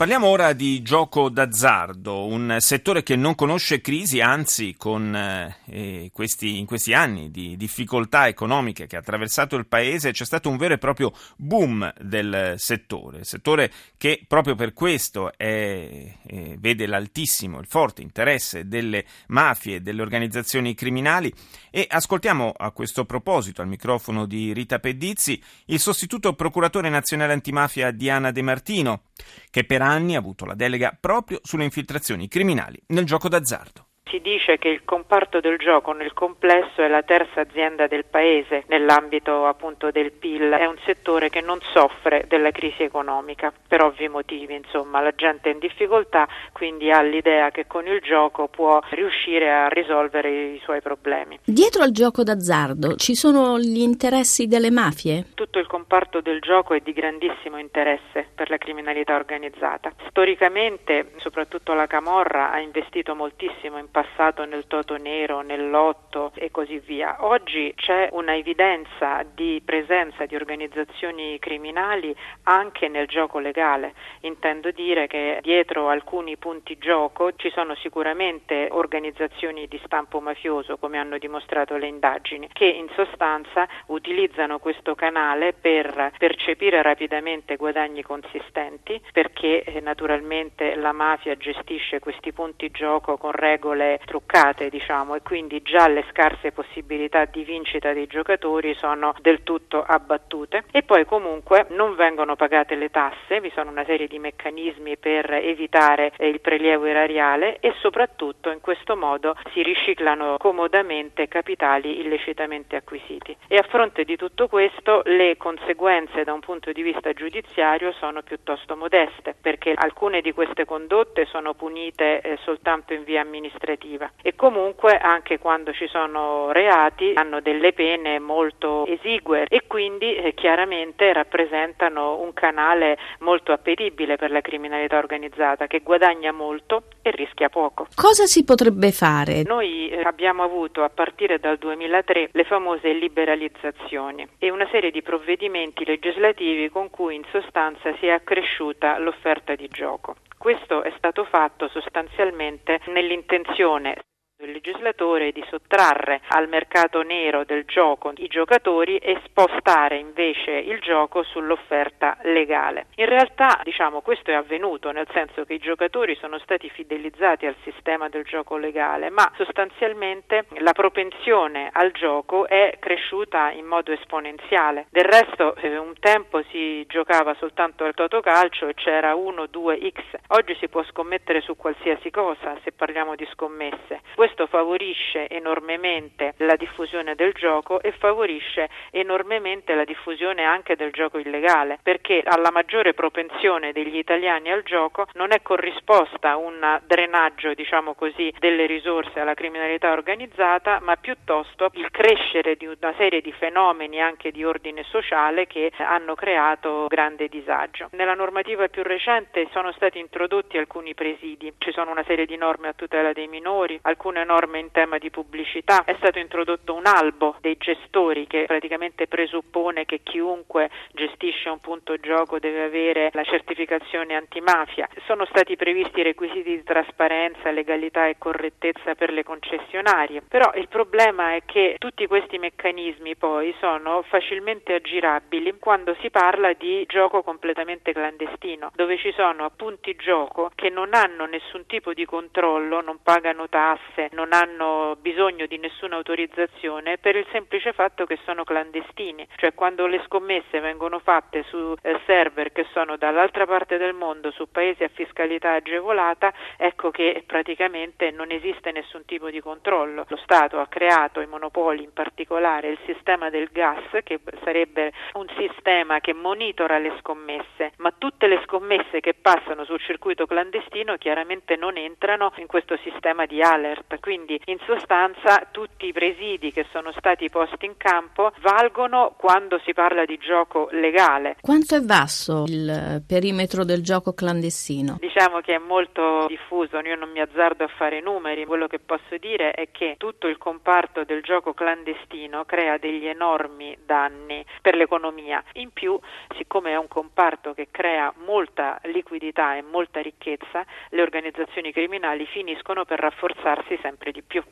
Parliamo ora di gioco d'azzardo, un settore che non conosce crisi, anzi con eh, questi, in questi anni di difficoltà economiche che ha attraversato il paese c'è stato un vero e proprio boom del settore, settore che proprio per questo è, è, vede l'altissimo, il forte interesse delle mafie e delle organizzazioni criminali. E ascoltiamo a questo proposito al microfono di Rita Pedizzi il sostituto procuratore nazionale antimafia Diana De Martino che per anni ha avuto la delega proprio sulle infiltrazioni criminali nel gioco d'azzardo. Si dice che il comparto del gioco nel complesso è la terza azienda del paese nell'ambito appunto del PIL, è un settore che non soffre della crisi economica per ovvi motivi, insomma la gente è in difficoltà, quindi ha l'idea che con il gioco può riuscire a risolvere i suoi problemi. Dietro al gioco d'azzardo ci sono gli interessi delle mafie? Tutto il comparto del gioco è di grandissimo interesse per la criminalità organizzata. Storicamente, soprattutto la Camorra ha investito moltissimo in passato nel toto nero, nel lotto e così via. Oggi c'è una evidenza di presenza di organizzazioni criminali anche nel gioco legale. Intendo dire che dietro alcuni punti gioco ci sono sicuramente organizzazioni di stampo mafioso, come hanno dimostrato le indagini, che in sostanza utilizzano questo canale per percepire rapidamente guadagni consistenti, perché eh, naturalmente la mafia gestisce questi punti gioco con regole truccate, diciamo, e quindi già le scarse possibilità di vincita dei giocatori sono del tutto abbattute e poi comunque non vengono pagate le tasse, vi sono una serie di meccanismi per evitare il prelievo erariale e soprattutto in questo modo si riciclano comodamente capitali illecitamente acquisiti. E a fronte di tutto questo le conseguenze da un punto di vista giudiziario sono piuttosto modeste perché alcune di queste condotte sono punite eh, soltanto in via amministrativa amministrativa e comunque anche quando ci sono reati hanno delle pene molto esigue e quindi eh, chiaramente rappresentano un canale molto appetibile per la criminalità organizzata che guadagna molto e rischia poco. Cosa si potrebbe fare? Noi eh, abbiamo avuto a partire dal 2003 le famose liberalizzazioni e una serie di provvedimenti legislativi con cui in sostanza si è accresciuta l'offerta di gioco. Questo è stato fatto sostanzialmente nell'intenzione il legislatore di sottrarre al mercato nero del gioco i giocatori e spostare invece il gioco sull'offerta legale. In realtà, diciamo, questo è avvenuto nel senso che i giocatori sono stati fidelizzati al sistema del gioco legale, ma sostanzialmente la propensione al gioco è cresciuta in modo esponenziale. Del resto, eh, un tempo si giocava soltanto al totocalcio e c'era 1 2x. Oggi si può scommettere su qualsiasi cosa se parliamo di scommesse. Questo questo favorisce enormemente la diffusione del gioco e favorisce enormemente la diffusione anche del gioco illegale, perché alla maggiore propensione degli italiani al gioco non è corrisposta un drenaggio, diciamo così, delle risorse alla criminalità organizzata, ma piuttosto il crescere di una serie di fenomeni anche di ordine sociale che hanno creato grande disagio. Nella normativa più recente sono stati introdotti alcuni presidi, ci sono una serie di norme a tutela dei minori, alcune alcune norme in tema di pubblicità, è stato introdotto un albo dei gestori che praticamente presuppone che chiunque gestisce un punto gioco deve avere la certificazione antimafia. Sono stati previsti requisiti di trasparenza, legalità e correttezza per le concessionarie, però il problema è che tutti questi meccanismi poi sono facilmente aggirabili quando si parla di gioco completamente clandestino, dove ci sono punti gioco che non hanno nessun tipo di controllo, non pagano tasse, non hanno bisogno di nessuna autorizzazione per il semplice fatto che sono clandestini, cioè quando le scommesse vengono fatte su eh, server che sono dall'altra parte del mondo, su paesi a fiscalità agevolata, ecco che praticamente non esiste nessun tipo di controllo. Lo Stato ha creato i monopoli, in particolare il sistema del gas, che sarebbe un sistema che monitora le scommesse, ma tutte le scommesse che passano sul circuito clandestino chiaramente non entrano in questo sistema di alert quindi in sostanza tutti i presidi che sono stati posti in campo valgono quando si parla di gioco legale. Quanto è vasto il perimetro del gioco clandestino? Diciamo che è molto diffuso, io non mi azzardo a fare numeri, quello che posso dire è che tutto il comparto del gioco clandestino crea degli enormi danni per l'economia. In più, siccome è un comparto che crea molta liquidità e molta ricchezza, le organizzazioni criminali finiscono per rafforzarsi sempre di più.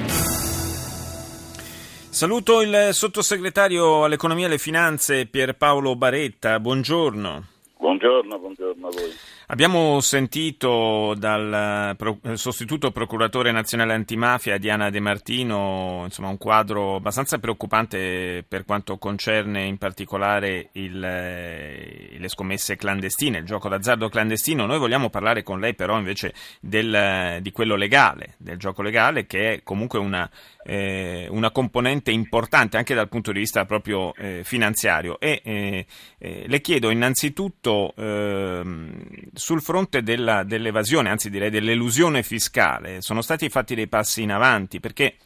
Saluto il sottosegretario all'economia e alle finanze Pierpaolo Baretta, buongiorno. Buongiorno, buongiorno a voi. Abbiamo sentito dal eh, sostituto procuratore nazionale antimafia Diana De Martino insomma, un quadro abbastanza preoccupante per quanto concerne in particolare il, eh, le scommesse clandestine, il gioco d'azzardo clandestino. Noi vogliamo parlare con lei però invece del, di quello legale, del gioco legale che è comunque una, eh, una componente importante anche dal punto di vista proprio eh, finanziario. E eh, eh le chiedo innanzitutto ehm, sul fronte della, dell'evasione, anzi direi dell'elusione fiscale, sono stati fatti dei passi in avanti perché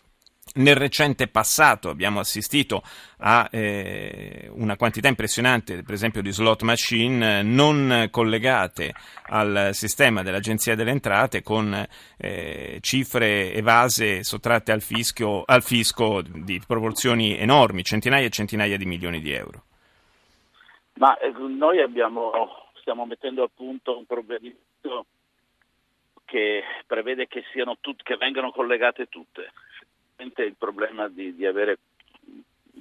nel recente passato abbiamo assistito a eh, una quantità impressionante, per esempio, di slot machine non collegate al sistema dell'Agenzia delle Entrate con eh, cifre evase sottratte al, fischio, al fisco di proporzioni enormi, centinaia e centinaia di milioni di euro. Ma eh, noi abbiamo stiamo mettendo a punto un provvedimento che prevede che, tut- che vengano collegate tutte. Il problema di, di avere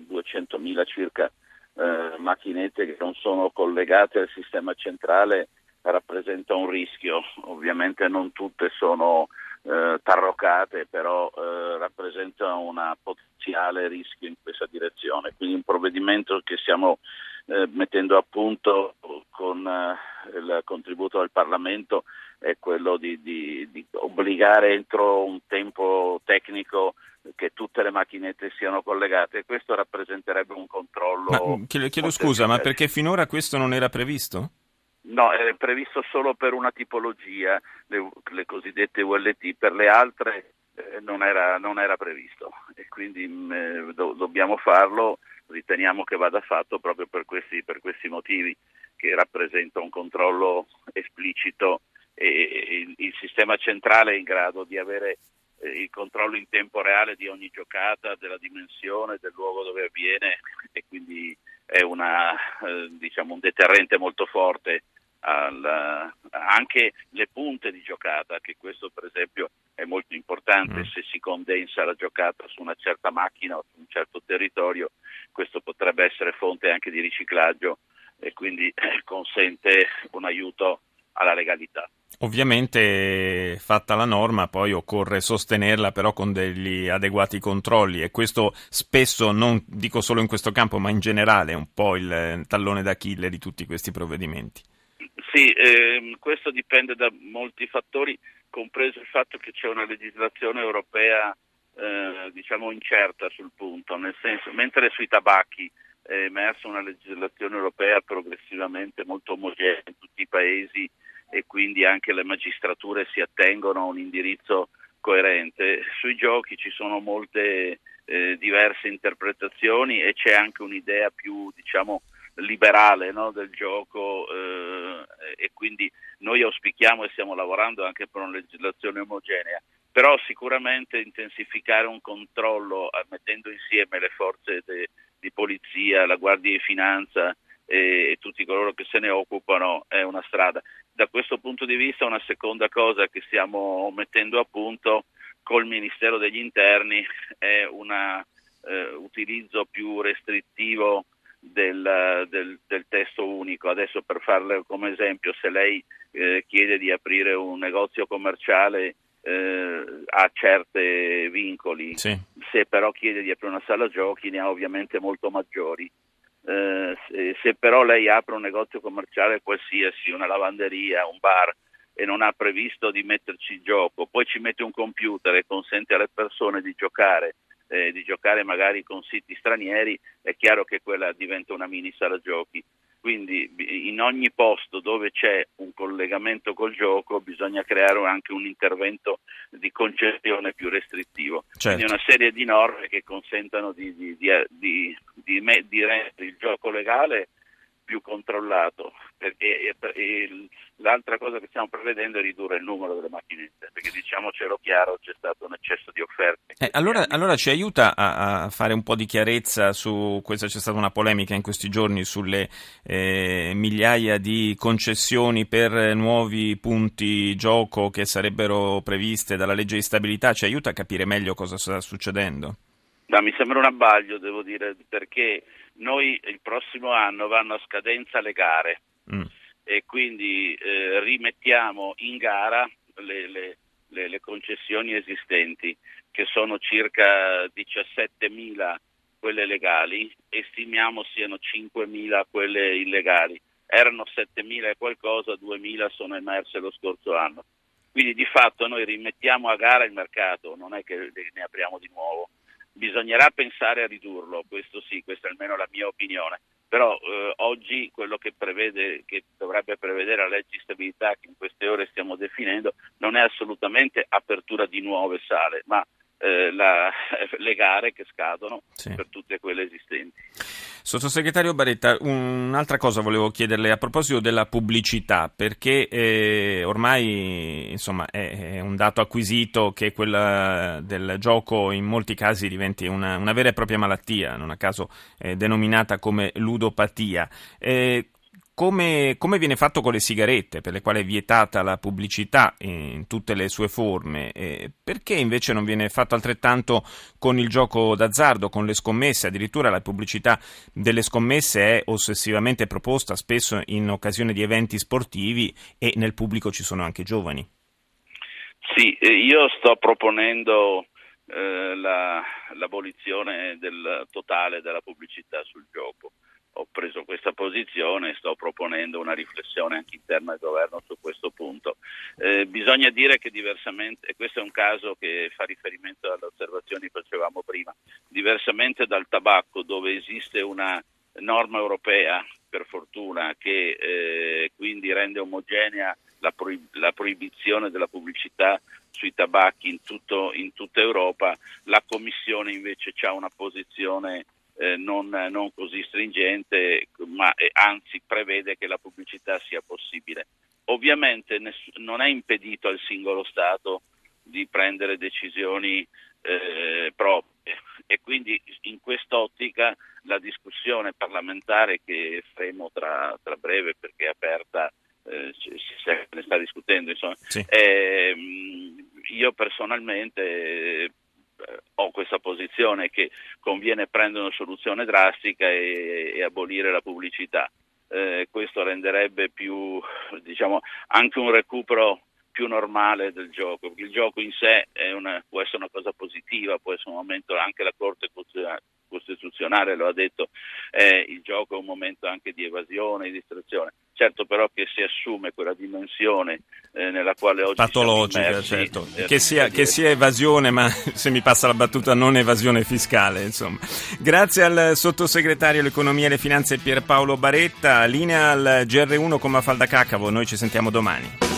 200.000 circa eh, macchinette che non sono collegate al sistema centrale rappresenta un rischio. Ovviamente non tutte sono eh, tarrocate, però eh, rappresenta un potenziale rischio in questa direzione. Quindi un provvedimento che stiamo eh, mettendo a punto con eh, il contributo del Parlamento è quello di, di, di, obbligare entro un tempo tecnico che tutte le macchinette siano collegate. Questo rappresenterebbe un controllo. Ma, chiedo, chiedo scusa, ma perché finora questo non era previsto? No, è previsto solo per una tipologia, le, le cosiddette ULT, per le altre eh, non, era, non, era, previsto e quindi mh, mm, eh, do, dobbiamo farlo, riteniamo che vada fatto proprio per questi, per questi motivi, che rappresenta un controllo esplicito e il, il sistema centrale è in grado di avere eh, il controllo in tempo reale di ogni giocata, della dimensione, del luogo dove avviene e quindi è una, eh, diciamo un deterrente molto forte al, anche le punte di giocata, che questo per esempio è molto importante, mm. se si condensa la giocata su una certa macchina o su un certo territorio, questo potrebbe essere fonte anche di riciclaggio e quindi consente un aiuto alla legalità. Ovviamente fatta la norma poi occorre sostenerla però con degli adeguati controlli e questo spesso, non dico solo in questo campo ma in generale, è un po' il tallone d'Achille di tutti questi provvedimenti. Sì, ehm, questo dipende da molti fattori, compreso il fatto che c'è una legislazione europea eh, diciamo incerta sul punto, nel senso, mentre sui tabacchi è emersa una legislazione europea progressivamente molto omogenea in tutti i paesi e quindi anche le magistrature si attengono a un indirizzo coerente. Sui giochi ci sono molte eh, diverse interpretazioni e c'è anche un'idea più diciamo, liberale no, del gioco eh, e quindi noi auspichiamo e stiamo lavorando anche per una legislazione omogenea, però sicuramente intensificare un controllo eh, mettendo insieme le forze de, di polizia, la Guardia di Finanza e, e tutti coloro che se ne occupano è una strada. Da questo punto di vista una seconda cosa che stiamo mettendo a punto col Ministero degli Interni è un eh, utilizzo più restrittivo del, del, del, testo unico. Adesso per farle come esempio, se lei eh, chiede di aprire un negozio commerciale eh, ha certi vincoli, sì. se però chiede di aprire una sala giochi ne ha ovviamente molto maggiori. Eh, se, se, però lei apre un negozio commerciale qualsiasi, una lavanderia, un bar e non ha previsto di metterci in gioco, poi ci mette un computer e consente alle persone di giocare eh, di giocare magari con siti stranieri, è chiaro che quella diventa una mini sala giochi. quindi in ogni posto dove c'è un collegamento col gioco bisogna creare anche un intervento di concessione più restrittivo. Certo. Quindi una serie di norme che consentano di, di, di, di rendere il gioco legale più controllato. E, e, e, l'altra cosa che stiamo prevedendo è ridurre il numero delle macchinette, perché diciamocelo chiaro, c'è stato un eccesso di offerte. Eh, allora, allora, ci aiuta a, a, fare un po' di chiarezza su questa, c'è stata una polemica in questi giorni sulle eh, migliaia di concessioni per nuovi punti gioco che sarebbero previste dalla legge di stabilità, ci aiuta a capire meglio cosa sta succedendo? No, mi sembra un abbaglio, devo dire, perché noi il prossimo anno vanno a scadenza le gare mm. E quindi eh, rimettiamo in gara le, le, le, le, concessioni esistenti, che sono circa 17.000 quelle legali e stimiamo siano 5.000 quelle illegali. Erano 7.000 e qualcosa, 2.000 sono emerse lo scorso anno. Quindi di fatto noi rimettiamo a gara il mercato, non è che ne apriamo di nuovo bisognerà pensare a ridurlo, questo sì, questa è almeno la mia opinione. Però eh, oggi quello che, prevede, che dovrebbe prevedere la legge di stabilità che in queste ore stiamo definendo non è assolutamente apertura di nuove sale, ma eh, la, le gare che scadono sì. per tutte quelle esistenti. Sottosegretario Baretta, un'altra cosa volevo chiederle a proposito della pubblicità, perché eh, ormai insomma, è, è, un dato acquisito che quella del gioco in molti casi diventi una, una vera e propria malattia, non a caso eh, denominata come ludopatia. Eh, come, come, viene fatto con le sigarette, per le quali è vietata la pubblicità in tutte le sue forme? Perché invece non viene fatto altrettanto con il gioco d'azzardo, con le scommesse? Addirittura la pubblicità delle scommesse è ossessivamente proposta spesso in occasione di eventi sportivi e nel pubblico ci sono anche giovani. Sì, io sto proponendo eh, la, l'abolizione del totale della pubblicità sul gioco ho preso questa posizione e sto proponendo una riflessione anche interna al governo su questo punto. Eh, bisogna dire che diversamente, e questo è un caso che fa riferimento alle osservazioni che facevamo prima, diversamente dal tabacco dove esiste una norma europea, per fortuna, che eh, quindi rende omogenea la, proib- la, proibizione della pubblicità sui tabacchi in, tutto, in tutta Europa, la Commissione invece ha una posizione eh, non, non, così stringente, ma eh, anzi prevede che la pubblicità sia possibile. Ovviamente ness- non è impedito al singolo Stato di prendere decisioni eh, proprie e quindi in quest'ottica la discussione parlamentare che faremo tra, tra breve perché è aperta, eh, si, ne sta discutendo, insomma, sì. Ehm, io personalmente ho questa posizione che conviene prendere una soluzione drastica e, e abolire la pubblicità. Eh, questo renderebbe più, diciamo, anche un recupero più normale del gioco. Il gioco in sé una, può essere una cosa positiva, può essere un momento, anche la Corte Costituzionale lo ha detto, eh, il gioco è un momento anche di evasione, di distrazione. Certo però che si assume quella dimensione eh, nella quale oggi patologica, immersi, certo. Eh, che, sia, che, sia, evasione, ma se mi passa la battuta non evasione fiscale, insomma. Grazie al sottosegretario all'economia e alle finanze Pierpaolo Baretta, linea al GR1 con Mafalda Cacavo, noi ci sentiamo domani.